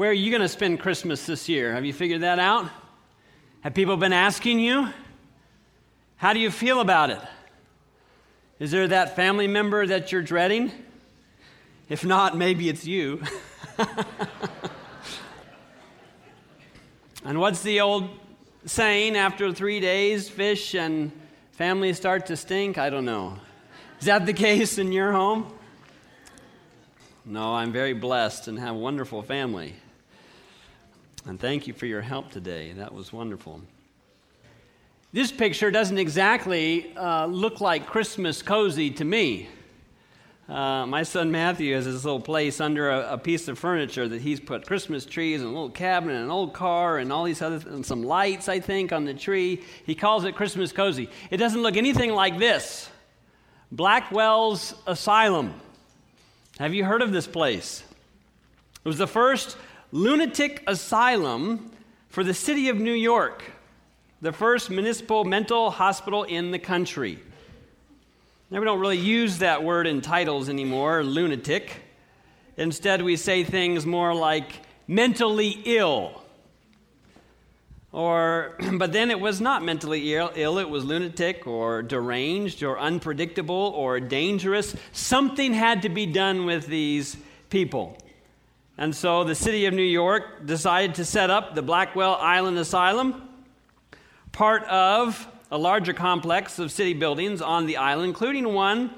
Where are you going to spend Christmas this year? Have you figured that out? Have people been asking you? How do you feel about it? Is there that family member that you're dreading? If not, maybe it's you. and what's the old saying after three days, fish and families start to stink? I don't know. Is that the case in your home? No, I'm very blessed and have a wonderful family. And thank you for your help today. That was wonderful. This picture doesn't exactly uh, look like Christmas cozy to me. Uh, my son Matthew has this little place under a, a, piece of furniture that he's put Christmas trees and a little cabin and an old car and all these other and some lights, I think, on the tree. He calls it Christmas cozy. It doesn't look anything like this. Blackwell's Asylum. Have you heard of this place? It was the first lunatic asylum for the city of New York, the first municipal mental hospital in the country. Now, we don't really use that word in titles anymore, lunatic. Instead, we say things more like mentally ill. Or, but then it was not mentally Ill, Ill. It was lunatic or deranged or unpredictable or dangerous. Something had to be done with these people. And so the city of New York decided to set up the Blackwell Island Asylum, part of a larger complex of city buildings on the island, including one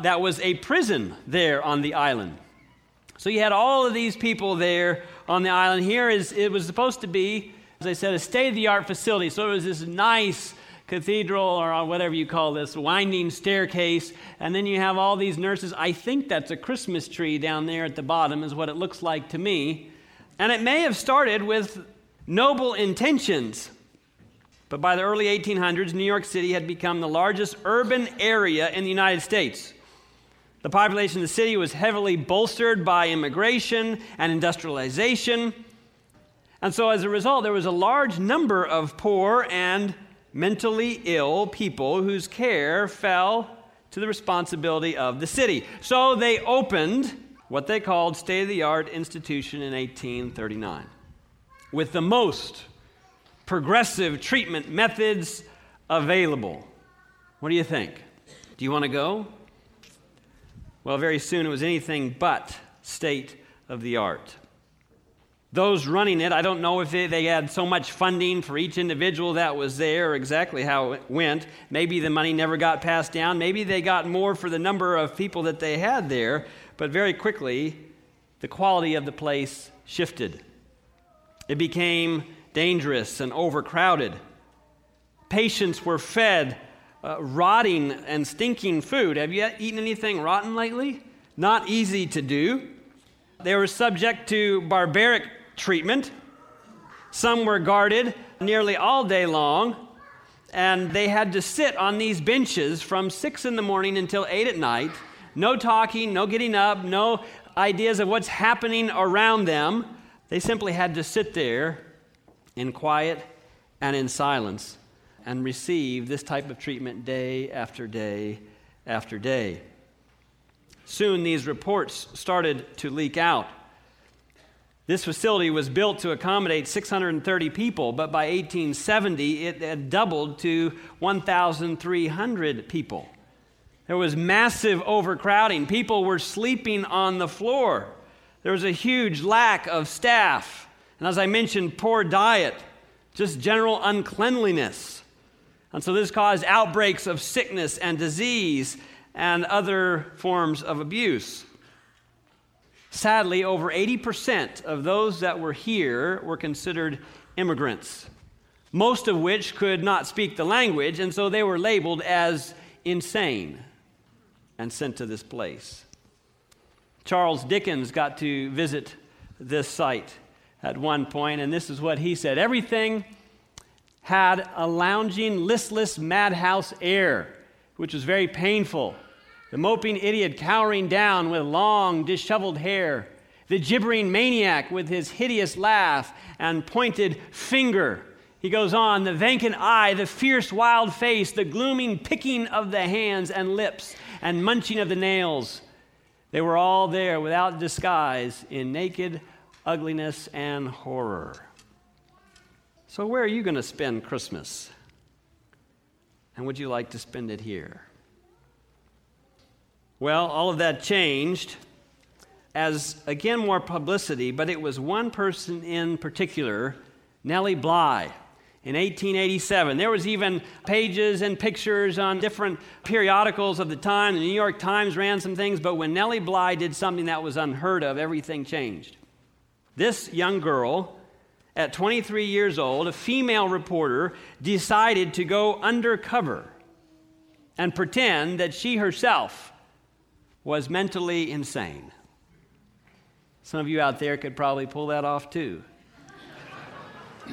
that was a prison there on the island. So you had all of these people there on the island. Here is it was supposed to be, as I said, a state-of-the-art facility. So it was this nice cathedral or whatever you call this, winding staircase, and then you have all these nurses. I think that's a Christmas tree down there at the bottom, is what it looks like to me. And it may have started with noble intentions. But by the early 1800s, New York City had become the largest urban area in the United States. The population of the city was heavily bolstered by immigration and industrialization. And so, as a result, there was a large number of poor and mentally ill people whose care fell to the responsibility of the city. So, they opened what they called state of the art institution in 1839 with the most progressive treatment methods available. What do you think? Do you want to go? Well, very soon it was anything but state of the art. Those running it, I don't know if they, had so much funding for each individual that was there or exactly how it went. Maybe the money never got passed down. Maybe they got more for the number of people that they had there. But very quickly, the quality of the place shifted. It became dangerous and overcrowded. Patients were fed uh, rotting and stinking food. Have you eaten anything rotten lately? Not easy to do. They were subject to barbaric treatment. Some were guarded nearly all day long, and they had to sit on these benches from 6 in the morning until 8 at night. No talking, no getting up, no ideas of what's happening around them. They simply had to sit there in quiet and in silence and receive this type of treatment day after day after day. Soon these reports started to leak out. This facility was built to accommodate 630 people, but by 1870 it had doubled to 1,300 people. There was massive overcrowding. People were sleeping on the floor. There was a huge lack of staff. And as I mentioned, poor diet, just general uncleanliness. And so this caused outbreaks of sickness and disease and other forms of abuse. Sadly, over 80% of those that were here were considered immigrants, most of which could not speak the language, and so they were labeled as insane and sent to this place. Charles Dickens got to visit this site at one point, and this is what he said Everything had a lounging, listless madhouse air, which was very painful. The moping idiot cowering down with long, disheveled hair, the gibbering maniac with his hideous laugh and pointed finger. He goes on, the vacant eye, the fierce, wild face, the glooming picking of the hands and lips, and munching of the nails. They were all there without disguise in naked ugliness, and horror. So, where are you going to spend Christmas? And would you like to spend it here? Well, all of that changed as, again, more publicity, but it was one person in particular, Nellie Bly. In 1887, there was even pages and pictures on different periodicals of the time. The New York Times ran some things, but when Nellie Bly did something that was unheard of, everything changed. This young girl, at 23 years old, a female reporter, decided to go undercover and pretend that she herself was mentally insane. Some of you out there could probably pull that off too.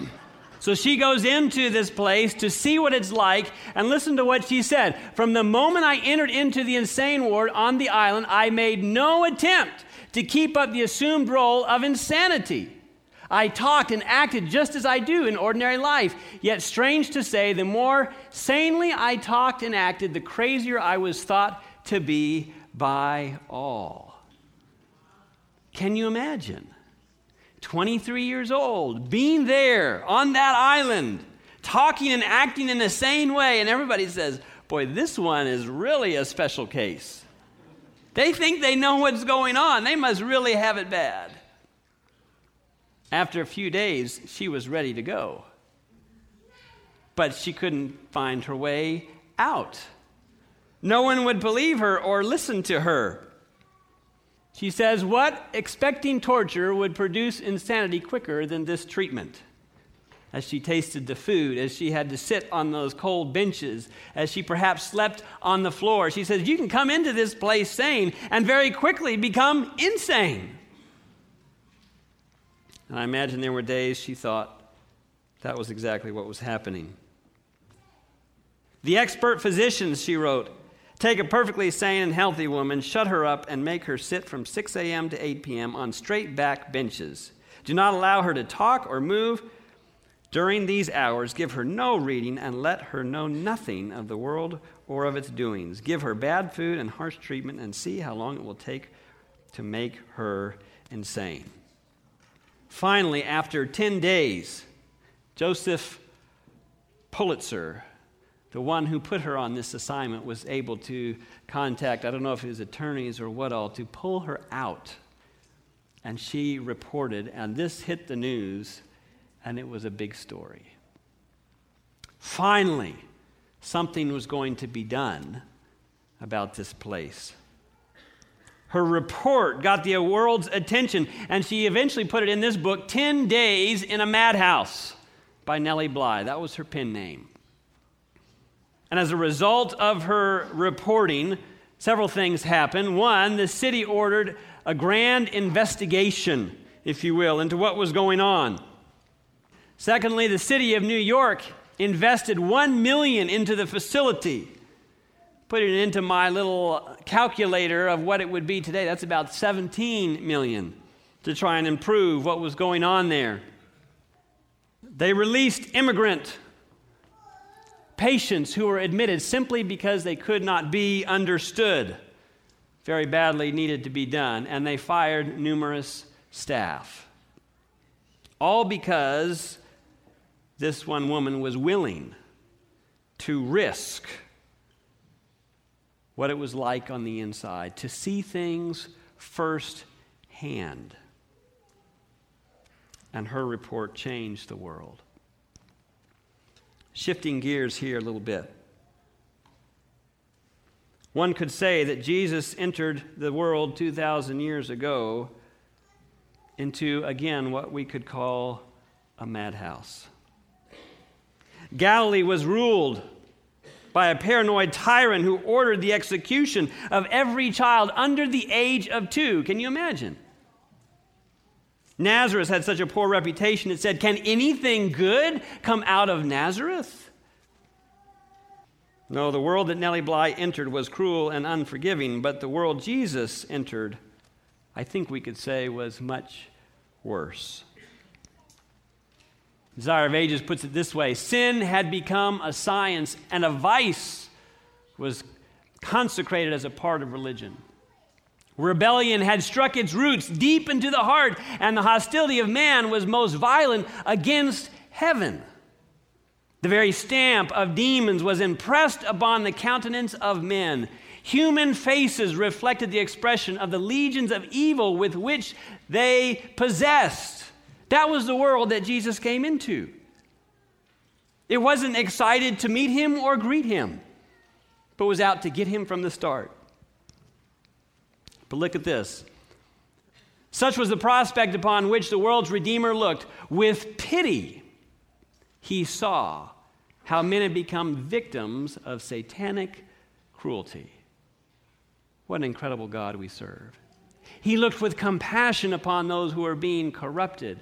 so she goes into this place to see what it's like, and listen to what she said. From the moment I entered into the insane ward on the island, I made no attempt to keep up the assumed role of insanity. I talked and acted just as I do in ordinary life. Yet, strange to say, the more sanely I talked and acted, the crazier I was thought to be by all. Can you imagine? 23 years old, being there on that island, talking and acting in the same way, and everybody says, Boy, this one is really a special case. They think they know what's going on. They must really have it bad. After a few days, she was ready to go. But she couldn't find her way out. No one would believe her or listen to her. She says, What expecting torture would produce insanity quicker than this treatment? As she tasted the food, as she had to sit on those cold benches, as she perhaps slept on the floor, she says, You can come into this place sane and very quickly become insane. And I imagine there were days she thought that was exactly what was happening. The expert physicians, she wrote, Take a perfectly sane and healthy woman, shut her up, and make her sit from 6 a.m. to 8 p.m. on straight back benches. Do not allow her to talk or move during these hours. Give her no reading and let her know nothing of the world or of its doings. Give her bad food and harsh treatment and see how long it will take to make her insane. Finally, after 10 days, Joseph Pulitzer the one who put her on this assignment was able to contact, I don't know if his attorneys or what all, to pull her out. And she reported, and this hit the news, and it was a big story. Finally, something was going to be done about this place. Her report got the world's attention, and she eventually put it in this book 10 Days in a Madhouse by Nellie Bly. That was her pen name. And as a result of her reporting, several things happened. One, the city ordered a grand investigation, if you will, into what was going on. Secondly, the city of New York invested 1 million into the facility. Put it into my little calculator of what it would be today. That's about 17 million to try and improve what was going on there. They released immigrant patients who were admitted simply because they could not be understood. Very badly needed to be done, and they fired numerous staff. All because this one woman was willing to risk what it was like on the inside, to see things firsthand. And her report changed the world. Shifting gears here a little bit. One could say that Jesus entered the world 2,000 years ago into, again, what we could call a madhouse. Galilee was ruled by a paranoid tyrant who ordered the execution of every child under the age of two. Can you imagine? Nazareth had such a poor reputation, it said, Can anything good come out of Nazareth? No, the world that Nellie Bly entered was cruel and unforgiving, but the world Jesus entered, I think we could say, was much worse. Desire of Ages puts it this way Sin had become a science, and a vice was consecrated as a part of religion. Rebellion had struck its roots deep into the heart, and the hostility of man was most violent against heaven. The very stamp of demons was impressed upon the countenance of men. Human faces reflected the expression of the legions of evil with which they possessed. That was the world that Jesus came into. It wasn't excited to meet him or greet him, but was out to get him from the start. But look at this. Such was the prospect upon which the world's Redeemer looked. With pity, he saw how men had become victims of satanic cruelty. What an incredible God we serve. He looked with compassion upon those who were being corrupted,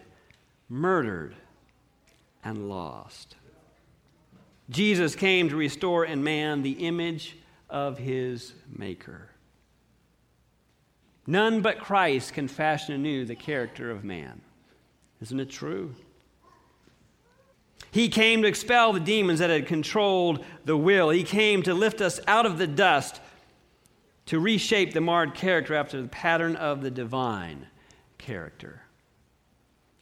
murdered, and lost. Jesus came to restore in man the image of his Maker. None but Christ can fashion anew the character of man. Isn't it true? He came to expel the demons that had controlled the will. He came to lift us out of the dust, to reshape the marred character after the pattern of the divine character.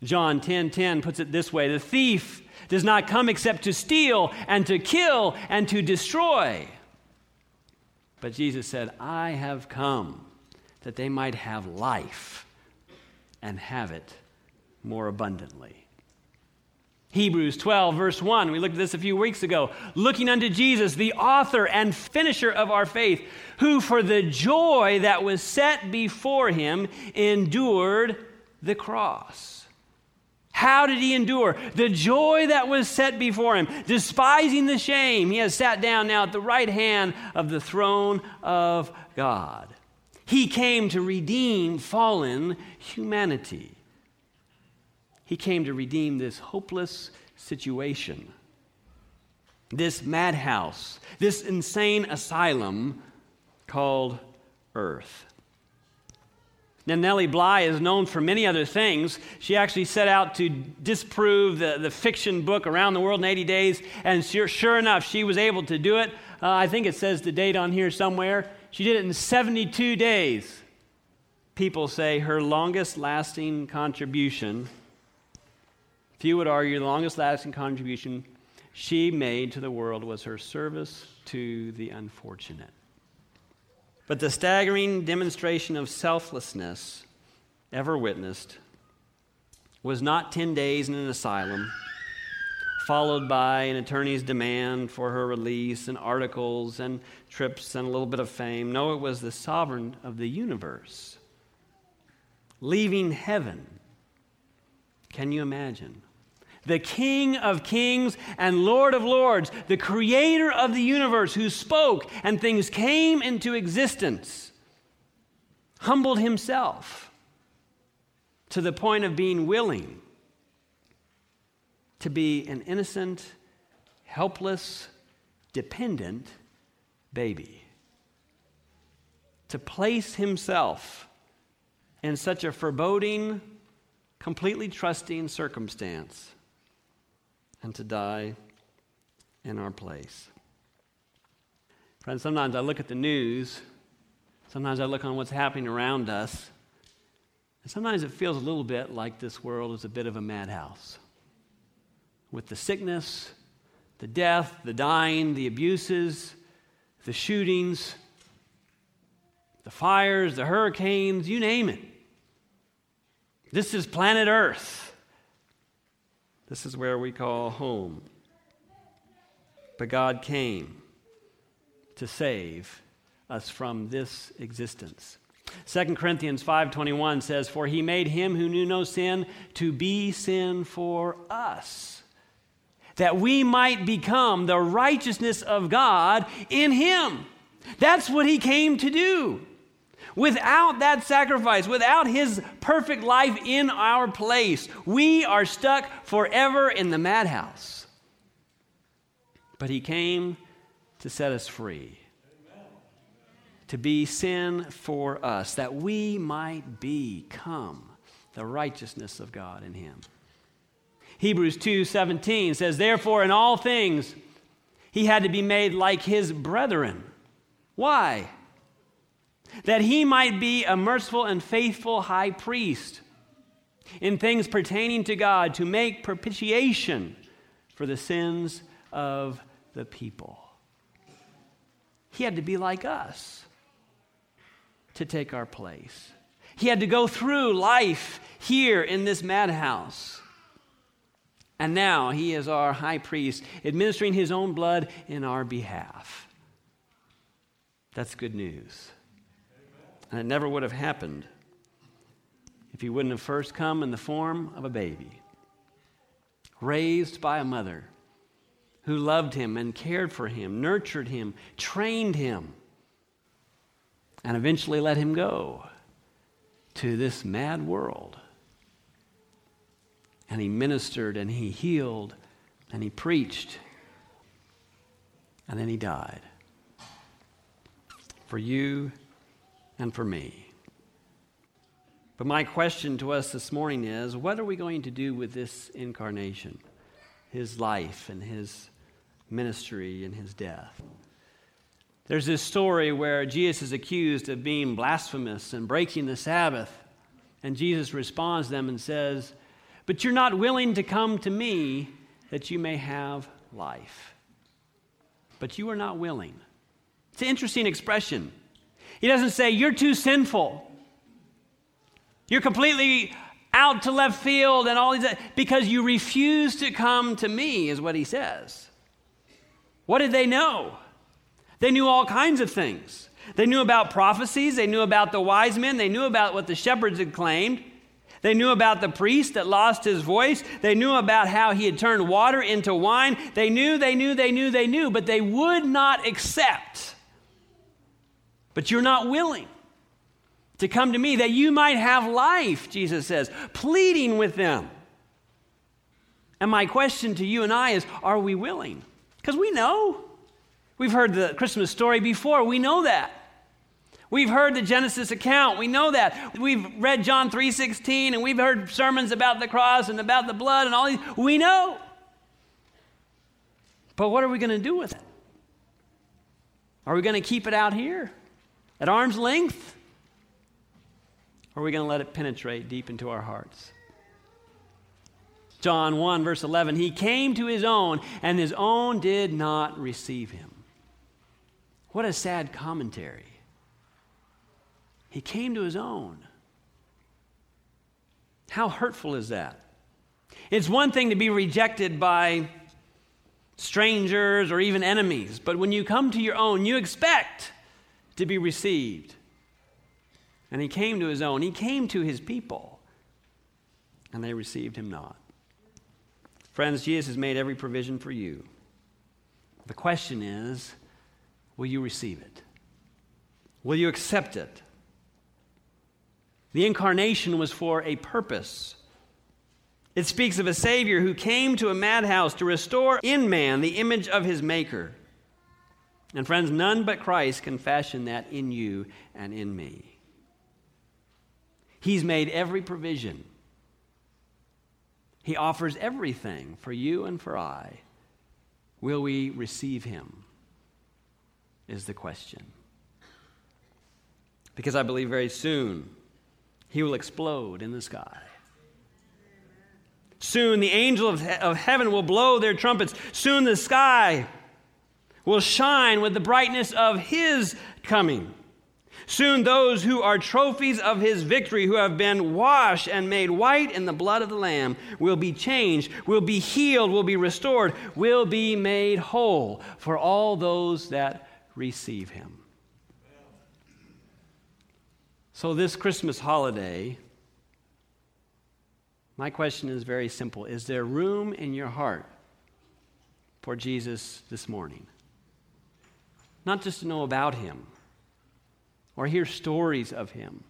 John 10:10 10, 10 puts it this way: "The thief does not come except to steal and to kill and to destroy." But Jesus said, "I have come that they might have life and have it more abundantly. Hebrews 12, verse 1, we looked at this a few weeks ago. Looking unto Jesus, the author and finisher of our faith, who for the joy that was set before him endured the cross. How did he endure? The joy that was set before him, despising the shame, he has sat down now at the right hand of the throne of God. He came to redeem fallen humanity. He came to redeem this hopeless situation, this madhouse, this insane asylum called Earth. Now, Nellie Bly is known for many other things. She actually set out to disprove the, the fiction book Around the World in 80 Days, and sure, sure enough, she was able to do it. Uh, I think it says the date on here somewhere. She did it in 72 days. People say her longest lasting contribution, few would argue, the longest lasting contribution she made to the world was her service to the unfortunate. But the staggering demonstration of selflessness ever witnessed was not 10 days in an asylum followed by an attorney's demand for her release and articles and trips and a little bit of fame. No, it was the sovereign of the universe leaving heaven. Can you imagine? The King of kings and Lord of lords, the creator of the universe who spoke and things came into existence, humbled himself to the point of being willing to be an innocent, helpless, dependent baby. To place himself in such a foreboding, completely trusting circumstance and to die in our place. Friends, sometimes I look at the news, sometimes I look on what's happening around us, and sometimes it feels a little bit like this world is a bit of a madhouse with the sickness, the death, the dying, the abuses, the shootings, the fires, the hurricanes, you name it. This is planet Earth. This is where we call home. But God came to save us from this existence. 2 Corinthians 5:21 says for he made him who knew no sin to be sin for us that we might become the righteousness of God in Him. That's what He came to do. Without that sacrifice, without His perfect life in our place, we are stuck forever in the madhouse. But He came to set us free, to be sin for us, that we might become the righteousness of God in Him. Hebrews 2:17 says, "Therefore in all things he had to be made like his brethren." Why? that he might be a merciful and faithful high priest in things pertaining to God to make propitiation for the sins of the people. He had to be like us to take our place. He had to go through life here in this madhouse. And now he is our high priest, administering his own blood in our behalf. That's good news. And it never would have happened if he wouldn't have first come in the form of a baby, raised by a mother who loved him and cared for him, nurtured him, trained him, and eventually let him go to this mad world. And he ministered and he healed and he preached. And then he died for you and for me. But my question to us this morning is what are we going to do with this incarnation, his life and his ministry and his death? There's this story where Jesus is accused of being blasphemous and breaking the Sabbath. And Jesus responds to them and says, But you're not willing to come to me that you may have life. But you are not willing. It's an interesting expression. He doesn't say, You're too sinful. You're completely out to left field and all these because you refuse to come to me, is what he says. What did they know? They knew all kinds of things. They knew about prophecies, they knew about the wise men, they knew about what the shepherds had claimed. They knew about the priest that lost his voice. They knew about how he had turned water into wine. They knew, they knew, they knew, they knew, but they would not accept. But you're not willing to come to me that you might have life, Jesus says, pleading with them. And my question to you and I is are we willing? Because we know. We've heard the Christmas story before, we know that. We've heard the Genesis account. We know that. We've read John 3:16 and we've heard sermons about the cross and about the blood and all these. We know. But what are we going to do with it? Are we going to keep it out here at arm's length? Or are we going to let it penetrate deep into our hearts? John 1, verse 11, he came to his own, and his own did not receive him. What a sad commentary. He came to his own. How hurtful is that? It's one thing to be rejected by strangers or even enemies, but when you come to your own, you expect to be received. And he came to his own, he came to his people, and they received him not. Friends, Jesus has made every provision for you. The question is will you receive it? Will you accept it? The incarnation was for a purpose. It speaks of a Savior who came to a madhouse to restore in man the image of his Maker. And friends, none but Christ can fashion that in you and in me. He's made every provision. He offers everything for you and for I. Will we receive him? Is the question. Because I believe very soon he will explode in the sky. Soon the angel of, he- of heaven will blow their trumpets. Soon the sky will shine with the brightness of his coming. Soon those who are trophies of his victory, who have been washed and made white in the blood of the Lamb, will be changed, will be healed, will be restored, will be made whole for all those that receive him. So, this Christmas holiday, my question is very simple Is there room in your heart for Jesus this morning? Not just to know about him or hear stories of him,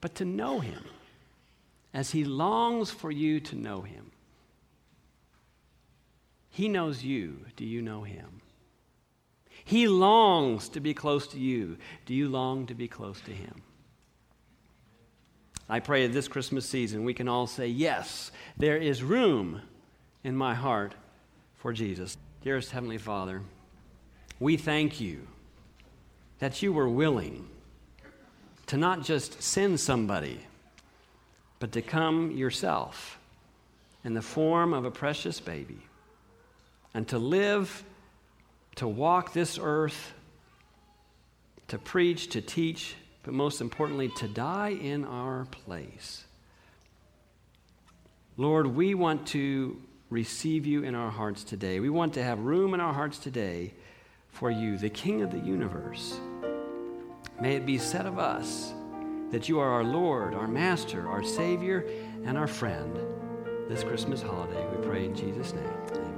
but to know him as he longs for you to know him. He knows you. Do you know him? He longs to be close to you. Do you long to be close to him? I pray that this Christmas season we can all say, Yes, there is room in my heart for Jesus. Dearest Heavenly Father, we thank you that you were willing to not just send somebody, but to come yourself in the form of a precious baby and to live, to walk this earth, to preach, to teach, but most importantly, to die in our place. Lord, we want to receive you in our hearts today. We want to have room in our hearts today for you, the King of the universe. May it be said of us that you are our Lord, our Master, our Savior, and our friend this Christmas holiday. We pray in Jesus' name. Amen.